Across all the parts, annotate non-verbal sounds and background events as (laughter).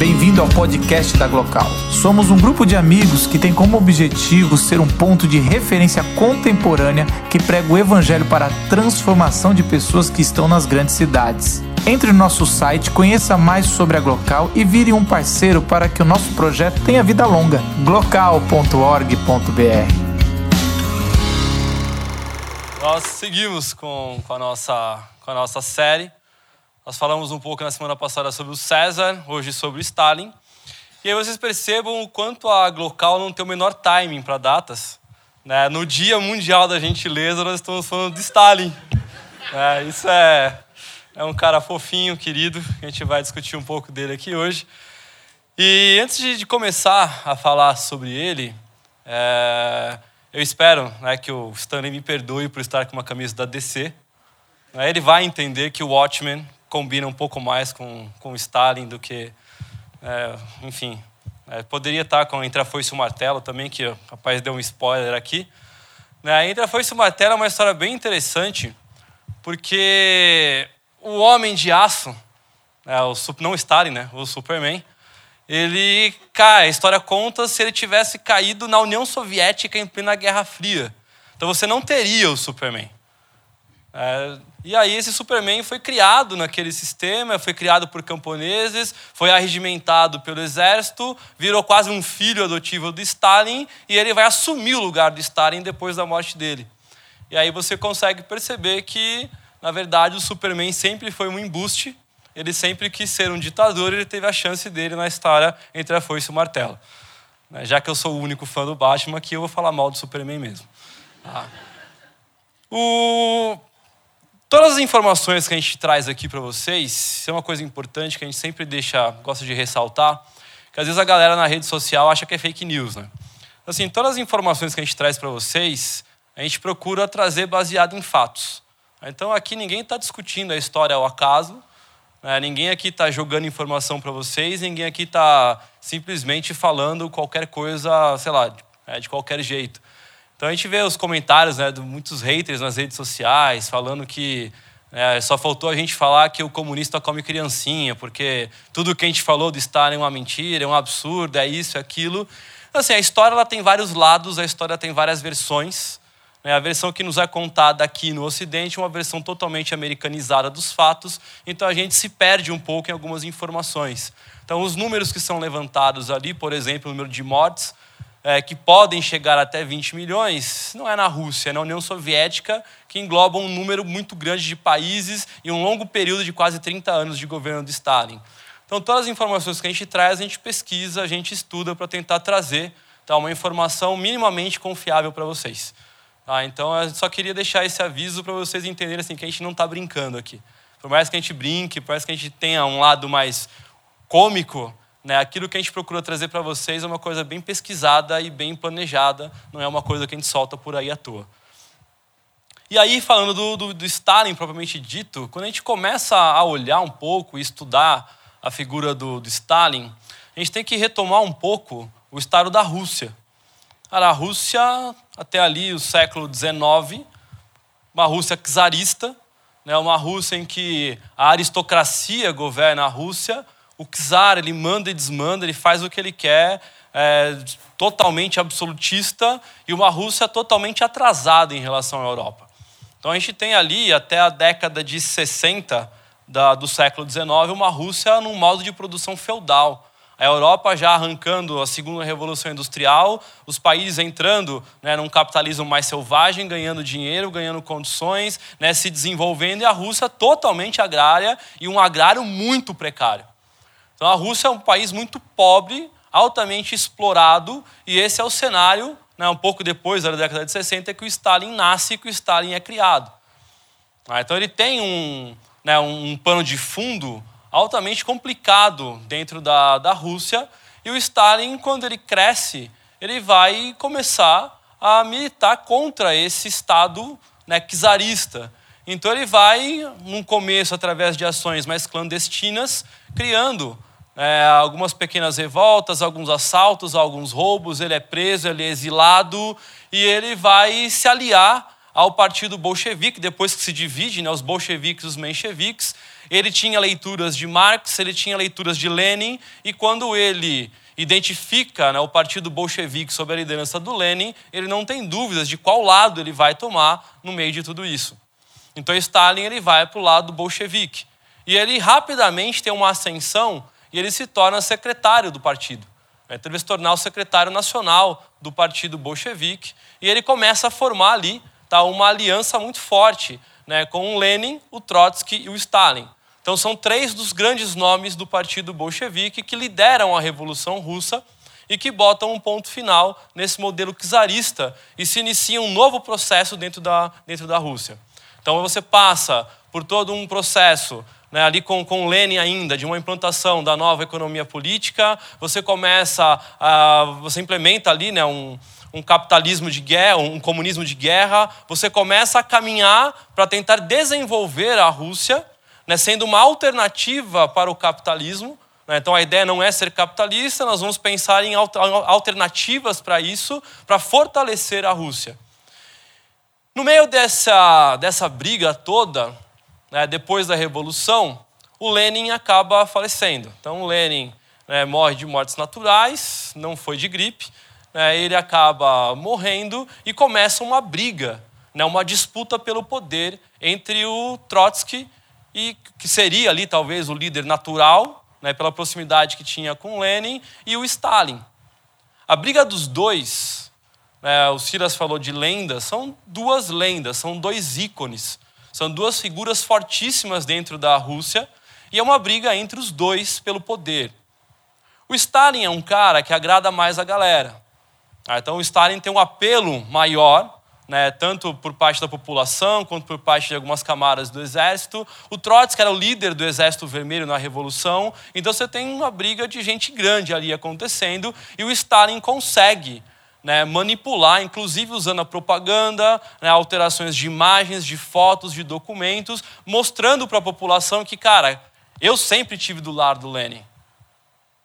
Bem-vindo ao podcast da Glocal. Somos um grupo de amigos que tem como objetivo ser um ponto de referência contemporânea que prega o evangelho para a transformação de pessoas que estão nas grandes cidades. Entre no nosso site, conheça mais sobre a Glocal e vire um parceiro para que o nosso projeto tenha vida longa. glocal.org.br Nós seguimos com, com, a nossa, com a nossa série. Nós falamos um pouco na semana passada sobre o César, hoje sobre o Stalin. E aí vocês percebam o quanto a Glocal não tem o menor timing para datas. Né? No Dia Mundial da Gentileza, nós estamos falando de Stalin. É, isso é, é um cara fofinho, querido. A gente vai discutir um pouco dele aqui hoje. E antes de começar a falar sobre ele, é, eu espero né, que o Stanley me perdoe por estar com uma camisa da DC. Ele vai entender que o Watchmen combina um pouco mais com, com Stalin do que. É, enfim. É, poderia estar com Entre a Foice e o Martelo também, que o rapaz deu um spoiler aqui. Né, Entre a Foice e o Martelo é uma história bem interessante, porque o Homem de Aço, é, o, não Stalin, né, o Superman, ele cai. A história conta se ele tivesse caído na União Soviética em plena Guerra Fria. Então você não teria o Superman. É, e aí esse Superman foi criado naquele sistema, foi criado por camponeses, foi arregimentado pelo exército, virou quase um filho adotivo do Stalin e ele vai assumir o lugar do Stalin depois da morte dele. E aí você consegue perceber que, na verdade, o Superman sempre foi um embuste, ele sempre quis ser um ditador, ele teve a chance dele na história entre a foice e o martelo. Né, já que eu sou o único fã do Batman aqui, eu vou falar mal do Superman mesmo. Tá? O... Informações que a gente traz aqui para vocês, é uma coisa importante que a gente sempre deixa, gosta de ressaltar, que às vezes a galera na rede social acha que é fake news, né? Assim, todas as informações que a gente traz para vocês, a gente procura trazer baseado em fatos. Então aqui ninguém está discutindo a história ao acaso, né? ninguém aqui está jogando informação para vocês, ninguém aqui está simplesmente falando qualquer coisa, sei lá, é, de qualquer jeito. Então a gente vê os comentários né, de muitos haters nas redes sociais falando que é, só faltou a gente falar que o comunista come criancinha, porque tudo que a gente falou de Stalin é uma mentira, é um absurdo, é isso, é aquilo. Assim, a história ela tem vários lados, a história tem várias versões. Né? A versão que nos é contada aqui no Ocidente é uma versão totalmente americanizada dos fatos, então a gente se perde um pouco em algumas informações. Então, os números que são levantados ali, por exemplo, o número de mortes, é, que podem chegar até 20 milhões, não é na Rússia, é na União Soviética, que engloba um número muito grande de países e um longo período de quase 30 anos de governo de Stalin. Então, todas as informações que a gente traz, a gente pesquisa, a gente estuda para tentar trazer tá, uma informação minimamente confiável para vocês. Tá? Então, eu só queria deixar esse aviso para vocês entenderem assim, que a gente não está brincando aqui. Por mais que a gente brinque, por mais que a gente tenha um lado mais cômico, né, aquilo que a gente procura trazer para vocês é uma coisa bem pesquisada e bem planejada, não é uma coisa que a gente solta por aí à toa. E aí, falando do, do, do Stalin propriamente dito, quando a gente começa a olhar um pouco e estudar a figura do, do Stalin, a gente tem que retomar um pouco o estado da Rússia. A Rússia, até ali, o século XIX, uma Rússia czarista, né, uma Rússia em que a aristocracia governa a Rússia, o czar ele manda e desmanda, ele faz o que ele quer, é, totalmente absolutista, e uma Rússia totalmente atrasada em relação à Europa. Então a gente tem ali, até a década de 60 da, do século XIX, uma Rússia num modo de produção feudal. A Europa já arrancando a segunda revolução industrial, os países entrando né, num capitalismo mais selvagem, ganhando dinheiro, ganhando condições, né, se desenvolvendo, e a Rússia totalmente agrária e um agrário muito precário. Então a Rússia é um país muito pobre, altamente explorado, e esse é o cenário, né, um pouco depois da década de 60, que o Stalin nasce e que o Stalin é criado. Ah, então ele tem um, né, um pano de fundo altamente complicado dentro da, da Rússia, e o Stalin, quando ele cresce, ele vai começar a militar contra esse Estado né, czarista. Então ele vai, num começo, através de ações mais clandestinas, criando é, algumas pequenas revoltas, alguns assaltos, alguns roubos, ele é preso, ele é exilado e ele vai se aliar ao partido bolchevique, depois que se divide, né, os bolcheviques e os mencheviques, ele tinha leituras de Marx, ele tinha leituras de Lenin, e quando ele identifica né, o partido bolchevique sob a liderança do Lenin, ele não tem dúvidas de qual lado ele vai tomar no meio de tudo isso. Então Stalin ele vai para o lado bolchevique. E ele rapidamente tem uma ascensão e ele se torna secretário do partido. Então ele vai se tornar o secretário nacional do partido bolchevique e ele começa a formar ali tá, uma aliança muito forte né, com o Lenin, o Trotsky e o Stalin. Então são três dos grandes nomes do partido bolchevique que lideram a Revolução Russa e que botam um ponto final nesse modelo czarista e se inicia um novo processo dentro da, dentro da Rússia. Então você passa por todo um processo né, ali com, com Lenin ainda, de uma implantação da nova economia política, você começa a, você implementa ali né, um, um capitalismo de guerra, um comunismo de guerra, você começa a caminhar para tentar desenvolver a Rússia, né, sendo uma alternativa para o capitalismo. Né, então a ideia não é ser capitalista, nós vamos pensar em alternativas para isso, para fortalecer a Rússia. No meio dessa, dessa briga toda, né, depois da Revolução, o Lenin acaba falecendo. Então, o Lenin né, morre de mortes naturais, não foi de gripe, né, ele acaba morrendo e começa uma briga, né, uma disputa pelo poder entre o Trotsky, e, que seria ali talvez o líder natural, né, pela proximidade que tinha com Lenin, e o Stalin. A briga dos dois, né, o Silas falou de lendas, são duas lendas, são dois ícones são duas figuras fortíssimas dentro da Rússia e é uma briga entre os dois pelo poder. O Stalin é um cara que agrada mais a galera. Ah, então o Stalin tem um apelo maior, né, tanto por parte da população quanto por parte de algumas camadas do exército. O Trotsky era o líder do Exército Vermelho na Revolução, então você tem uma briga de gente grande ali acontecendo e o Stalin consegue né, manipular, inclusive usando a propaganda, né, alterações de imagens, de fotos, de documentos, mostrando para a população que, cara, eu sempre tive do lado do Lenin.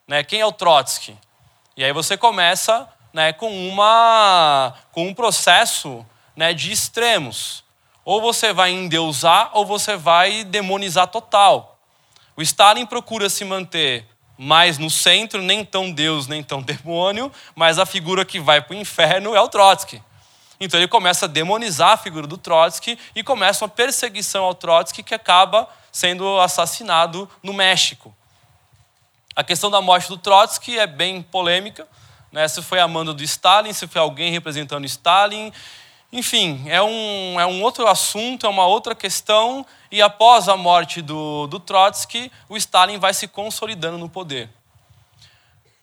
Né, quem é o Trotsky? E aí você começa né, com, uma, com um processo né, de extremos. Ou você vai endeusar ou você vai demonizar total. O Stalin procura se manter mais no centro, nem tão Deus, nem tão (laughs) demônio, mas a figura que vai para o inferno é o Trotsky. Então ele começa a demonizar a figura do Trotsky e começa uma perseguição ao Trotsky que acaba sendo assassinado no México. A questão da morte do Trotsky é bem polêmica. Né? Se foi a mando do Stalin, se foi alguém representando Stalin. Enfim, é um, é um outro assunto, é uma outra questão, e após a morte do, do Trotsky, o Stalin vai se consolidando no poder.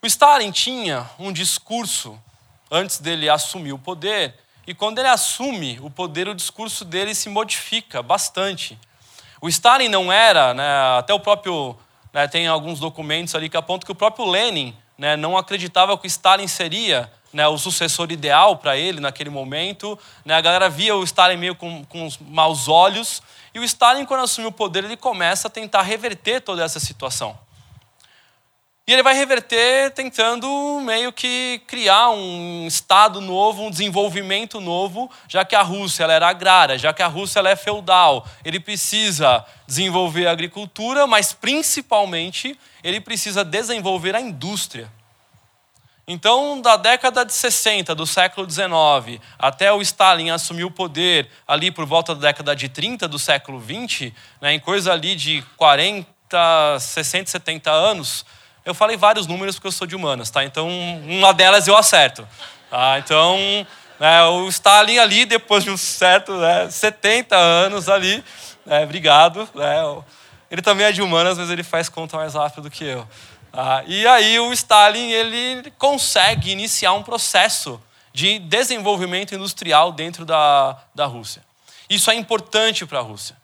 O Stalin tinha um discurso antes dele assumir o poder, e quando ele assume o poder, o discurso dele se modifica bastante. O Stalin não era, né, até o próprio. Né, tem alguns documentos ali que apontam que o próprio Lenin né, não acreditava que o Stalin seria né, o sucessor ideal para ele naquele momento. Né, a galera via o Stalin meio com, com maus olhos. E o Stalin, quando assume o poder, ele começa a tentar reverter toda essa situação. E ele vai reverter tentando meio que criar um Estado novo, um desenvolvimento novo, já que a Rússia ela era agrária, já que a Rússia ela é feudal. Ele precisa desenvolver a agricultura, mas principalmente ele precisa desenvolver a indústria. Então, da década de 60 do século 19 até o Stalin assumir o poder ali por volta da década de 30 do século 20, né, em coisa ali de 40, 60, 70 anos, eu falei vários números porque eu sou de humanas, tá? Então, uma delas eu acerto. Tá? Então, né, o Stalin ali, depois de um certo né, 70 anos ali, né, obrigado. Né, ele também é de humanas, mas ele faz conta mais rápido do que eu. Ah, e aí o Stalin ele consegue iniciar um processo de desenvolvimento industrial dentro da, da Rússia. Isso é importante para a Rússia.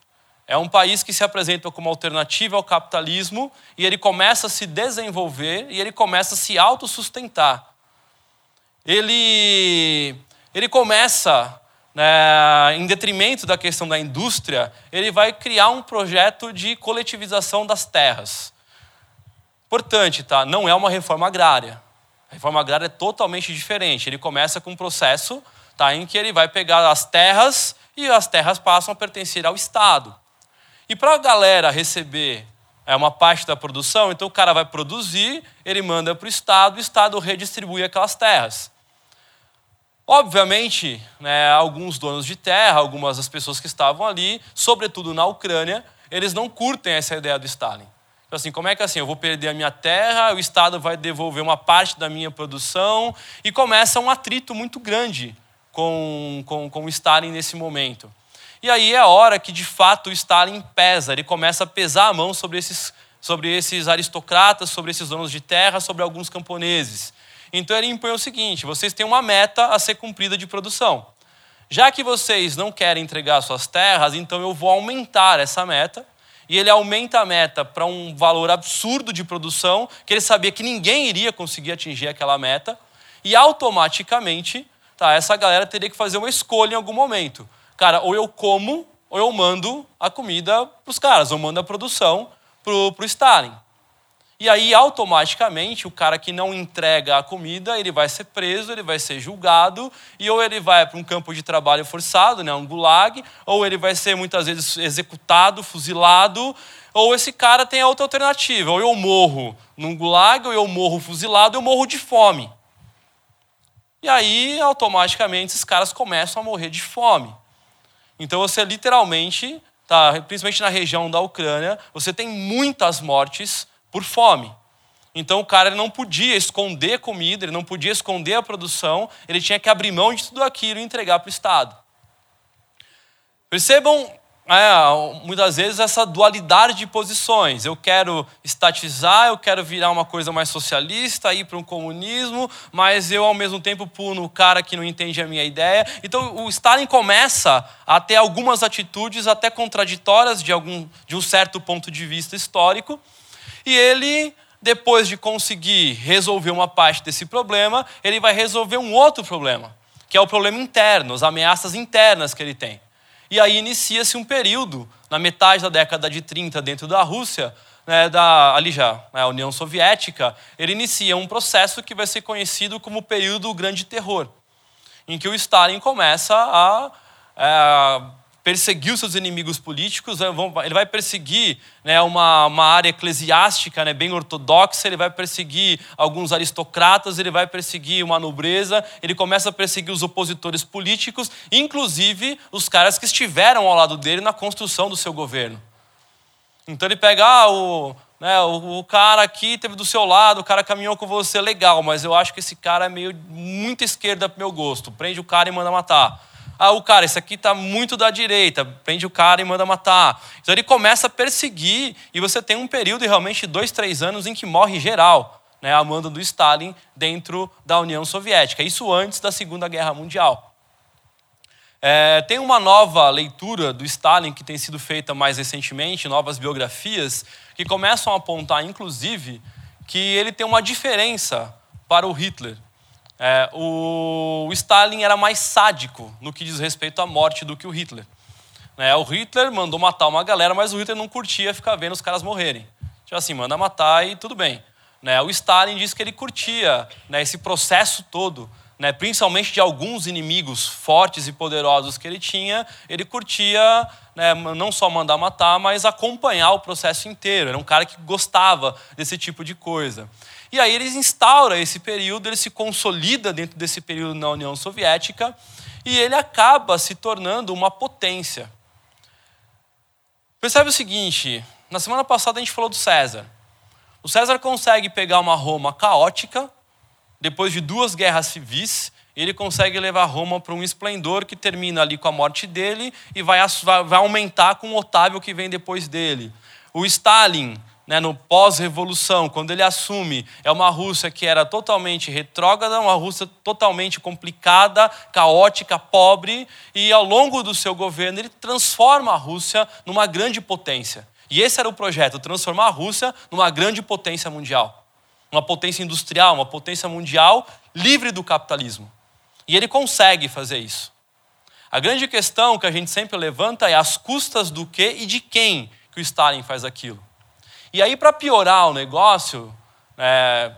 É um país que se apresenta como alternativa ao capitalismo e ele começa a se desenvolver e ele começa a se autossustentar. Ele, ele começa, né, em detrimento da questão da indústria, ele vai criar um projeto de coletivização das terras. Importante, tá? Não é uma reforma agrária. A reforma agrária é totalmente diferente. Ele começa com um processo tá, em que ele vai pegar as terras e as terras passam a pertencer ao Estado. E para a galera receber é, uma parte da produção, então o cara vai produzir, ele manda para o Estado, o Estado redistribui aquelas terras. Obviamente, né, alguns donos de terra, algumas das pessoas que estavam ali, sobretudo na Ucrânia, eles não curtem essa ideia do Stalin. Então, assim, como é que assim, eu vou perder a minha terra, o Estado vai devolver uma parte da minha produção, e começa um atrito muito grande com, com, com o Stalin nesse momento. E aí é a hora que, de fato, o Stalin pesa, ele começa a pesar a mão sobre esses, sobre esses aristocratas, sobre esses donos de terra, sobre alguns camponeses. Então ele impõe o seguinte: vocês têm uma meta a ser cumprida de produção. Já que vocês não querem entregar suas terras, então eu vou aumentar essa meta. E ele aumenta a meta para um valor absurdo de produção, que ele sabia que ninguém iria conseguir atingir aquela meta. E automaticamente, tá, essa galera teria que fazer uma escolha em algum momento. Cara, ou eu como, ou eu mando a comida para os caras, ou mando a produção para o Stalin. E aí, automaticamente, o cara que não entrega a comida, ele vai ser preso, ele vai ser julgado, e ou ele vai para um campo de trabalho forçado, né, um gulag, ou ele vai ser muitas vezes executado, fuzilado, ou esse cara tem outra alternativa, ou eu morro num gulag, ou eu morro fuzilado, ou eu morro de fome. E aí, automaticamente, esses caras começam a morrer de fome. Então, você literalmente, tá, principalmente na região da Ucrânia, você tem muitas mortes por fome. Então o cara não podia esconder comida, ele não podia esconder a produção, ele tinha que abrir mão de tudo aquilo e entregar para o Estado. Percebam é, muitas vezes essa dualidade de posições. Eu quero estatizar, eu quero virar uma coisa mais socialista, ir para um comunismo, mas eu ao mesmo tempo puno o cara que não entende a minha ideia. Então o Stalin começa a ter algumas atitudes até contraditórias de, algum, de um certo ponto de vista histórico e ele, depois de conseguir resolver uma parte desse problema, ele vai resolver um outro problema, que é o problema interno, as ameaças internas que ele tem. E aí inicia-se um período, na metade da década de 30, dentro da Rússia, né, da, ali já, né, a União Soviética, ele inicia um processo que vai ser conhecido como o período do Grande Terror, em que o Stalin começa a, a perseguir os seus inimigos políticos, ele vai perseguir né, uma, uma área eclesiástica né, bem ortodoxa, ele vai perseguir alguns aristocratas, ele vai perseguir uma nobreza, ele começa a perseguir os opositores políticos, inclusive os caras que estiveram ao lado dele na construção do seu governo. Então ele pega ah, o, né, o, o, cara aqui teve do seu lado, o cara caminhou com você, legal, mas eu acho que esse cara é meio muito esquerda para meu gosto. Prende o cara e manda matar. Ah, o cara, esse aqui está muito da direita, prende o cara e manda matar. Então ele começa a perseguir e você tem um período realmente dois, três anos em que morre geral, né, a mando do Stalin dentro da União Soviética. Isso antes da Segunda Guerra Mundial. É, tem uma nova leitura do Stalin que tem sido feita mais recentemente, novas biografias, que começam a apontar, inclusive, que ele tem uma diferença para o Hitler. É, o, Stalin era mais sádico no que diz respeito à morte do que o Hitler. É, o Hitler mandou matar uma galera, mas o Hitler não curtia ficar vendo os caras morrerem. Tipo assim, manda matar e tudo bem. Né, o Stalin disse que ele curtia né, esse processo todo, né, principalmente de alguns inimigos fortes e poderosos que ele tinha, ele curtia né, não só mandar matar, mas acompanhar o processo inteiro. Era um cara que gostava desse tipo de coisa. E aí eles instaura esse período, ele se consolida dentro desse período na União Soviética e ele acaba se tornando uma potência. Percebe o seguinte: na semana passada a gente falou do César. O César consegue pegar uma Roma caótica, depois de duas guerras civis, ele consegue levar Roma para um esplendor que termina ali com a morte dele e vai, vai aumentar com o Otávio que vem depois dele. O Stalin né, no pós-revolução, quando ele assume, é uma Rússia que era totalmente retrógrada, uma Rússia totalmente complicada, caótica, pobre, e ao longo do seu governo ele transforma a Rússia numa grande potência. E esse era o projeto, transformar a Rússia numa grande potência mundial. Uma potência industrial, uma potência mundial livre do capitalismo. E ele consegue fazer isso. A grande questão que a gente sempre levanta é as custas do que e de quem que o Stalin faz aquilo. E aí, para piorar o negócio, é,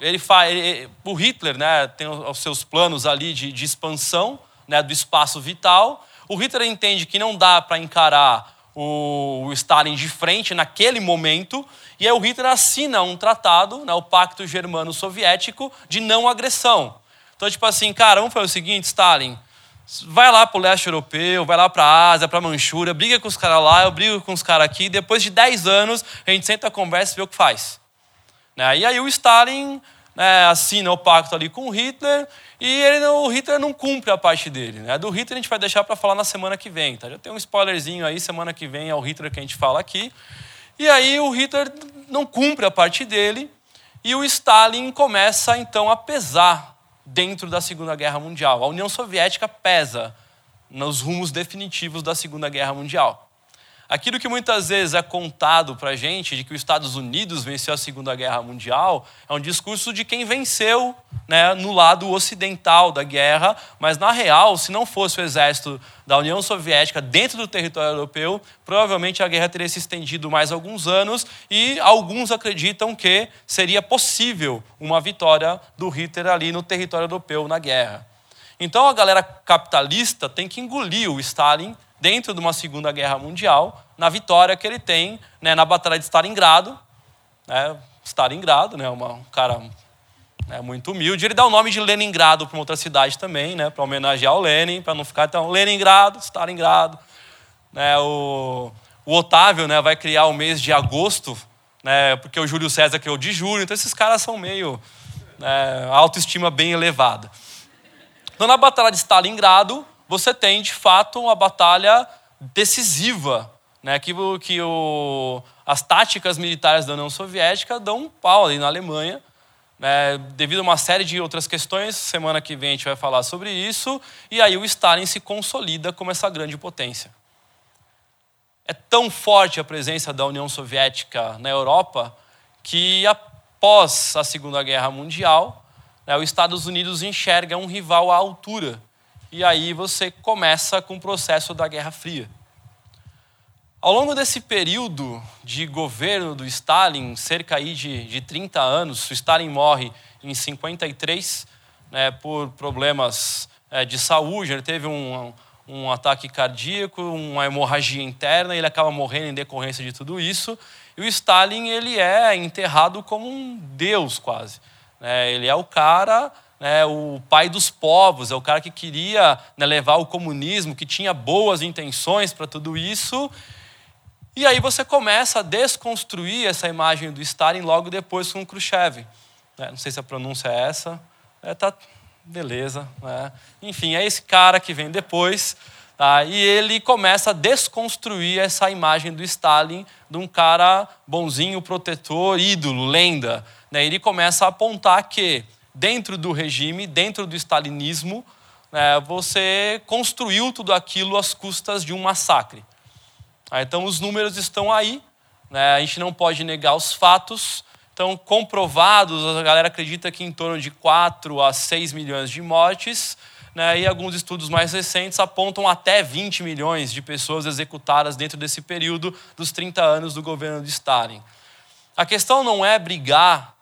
ele faz, ele, o Hitler né, tem os seus planos ali de, de expansão né, do espaço vital. O Hitler entende que não dá para encarar o Stalin de frente naquele momento, e aí o Hitler assina um tratado, né, o Pacto Germano-Soviético, de não agressão. Então, tipo assim, cara, vamos fazer o seguinte, Stalin, vai lá para o leste europeu, vai lá para a Ásia, para a Manchúria, briga com os caras lá, eu brigo com os caras aqui, depois de 10 anos a gente senta conversa e vê o que faz. Né? E aí o Stalin né, assina o pacto ali com o Hitler e ele, o Hitler não cumpre a parte dele. Né? Do Hitler a gente vai deixar para falar na semana que vem. Tá? Já tem um spoilerzinho aí, semana que vem é o Hitler que a gente fala aqui. E aí o Hitler não cumpre a parte dele e o Stalin começa então a pesar dentro da Segunda Guerra Mundial. A União Soviética pesa nos rumos definitivos da Segunda Guerra Mundial. Aquilo que muitas vezes é contado para a gente, de que os Estados Unidos venceu a Segunda Guerra Mundial, é um discurso de quem venceu né, no lado ocidental da guerra, mas na real, se não fosse o exército da União Soviética dentro do território europeu, provavelmente a guerra teria se estendido mais alguns anos e alguns acreditam que seria possível uma vitória do Hitler ali no território europeu na guerra. Então a galera capitalista tem que engolir o Stalin dentro de uma Segunda Guerra Mundial, na vitória que ele tem né, na Batalha de Stalingrado. Né, Stalingrado, né, uma, um cara né, muito humilde. Ele dá o nome de Leningrado para outra cidade também, né, para homenagear o Lenin, para não ficar tão Leningrado, Stalingrado. Né, o, o Otávio né, vai criar o mês de agosto, né, porque o Júlio César criou de julho, então esses caras são meio né, autoestima bem elevada. Então, na Batalha de Stalingrado, você tem, de fato, uma batalha decisiva, né? que, que o, as táticas militares da União Soviética dão um pau ali na Alemanha, né? devido a uma série de outras questões. Semana que vem a gente vai falar sobre isso. E aí o Stalin se consolida como essa grande potência. É tão forte a presença da União Soviética na Europa que, após a Segunda Guerra Mundial, né, os Estados Unidos enxerga um rival à altura e aí você começa com o processo da Guerra Fria. Ao longo desse período de governo do Stalin, cerca aí de, de 30 anos, o Stalin morre em 53 né, por problemas é, de saúde, ele teve um, um ataque cardíaco, uma hemorragia interna, ele acaba morrendo em decorrência de tudo isso. E o Stalin ele é enterrado como um deus quase. Né? Ele é o cara né, o pai dos povos, é o cara que queria né, levar o comunismo, que tinha boas intenções para tudo isso. E aí você começa a desconstruir essa imagem do Stalin logo depois com o Khrushchev. É, não sei se a pronúncia é essa. É, tá, beleza. Né? Enfim, é esse cara que vem depois. Tá? E ele começa a desconstruir essa imagem do Stalin de um cara bonzinho, protetor, ídolo, lenda. Né? Ele começa a apontar que dentro do regime, dentro do stalinismo, né, você construiu tudo aquilo às custas de um massacre. Então, os números estão aí, né, a gente não pode negar os fatos. Então, comprovados, a galera acredita que em torno de 4 a 6 milhões de mortes, né, e alguns estudos mais recentes apontam até 20 milhões de pessoas executadas dentro desse período dos 30 anos do governo de Stalin. A questão não é brigar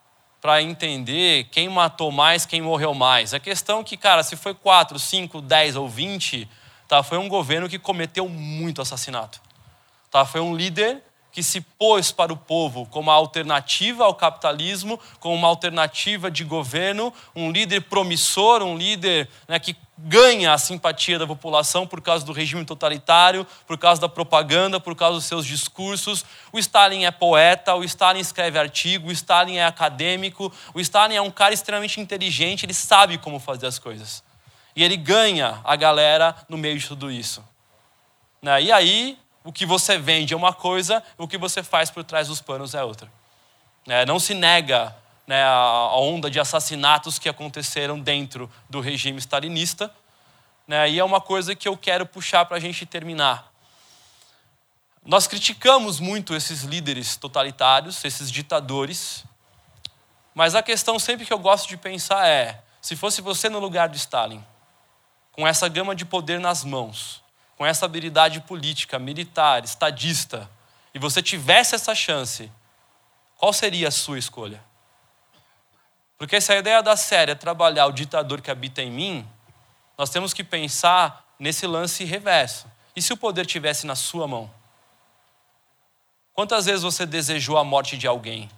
para entender quem matou mais, quem morreu mais. A questão é que, cara, se foi 4, 5, 10 ou 20, tá, foi um governo que cometeu muito assassinato. Tá, foi um líder que se pôs para o povo como alternativa ao capitalismo, como uma alternativa de governo, um líder promissor, um líder né, que ganha a simpatia da população por causa do regime totalitário, por causa da propaganda, por causa dos seus discursos. O Stalin é poeta, o Stalin escreve artigo, o Stalin é acadêmico, o Stalin é um cara extremamente inteligente, ele sabe como fazer as coisas. E ele ganha a galera no meio de tudo isso. Né? E aí, o que você vende é uma coisa, o que você faz por trás dos panos é outra. Né? Não se nega né, a onda de assassinatos que aconteceram dentro do regime stalinista. Né, e é uma coisa que eu quero puxar para a gente terminar. Nós criticamos muito esses líderes totalitários, esses ditadores, mas a questão sempre que eu gosto de pensar é: se fosse você no lugar de Stalin, com essa gama de poder nas mãos, com essa habilidade política, militar, estadista, e você tivesse essa chance, qual seria a sua escolha? Porque se a ideia da série é trabalhar o ditador que habita em mim, nós temos que pensar nesse lance reverso. E se o poder tivesse na sua mão? Quantas vezes você desejou a morte de alguém?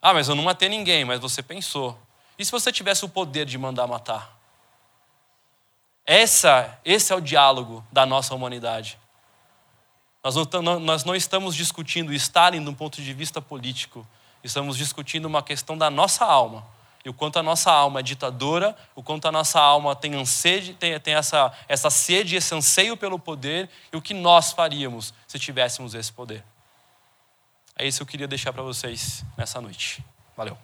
Ah, mas eu não matei ninguém, mas você pensou. E se você tivesse o poder de mandar matar? Essa, esse é o diálogo da nossa humanidade. Nós não, nós não estamos discutindo estar em um ponto de vista político, estamos discutindo uma questão da nossa alma. E o quanto a nossa alma é ditadora, o quanto a nossa alma tem, sede, tem, tem essa, essa sede, esse anseio pelo poder, e o que nós faríamos se tivéssemos esse poder. É isso que eu queria deixar para vocês nessa noite. Valeu.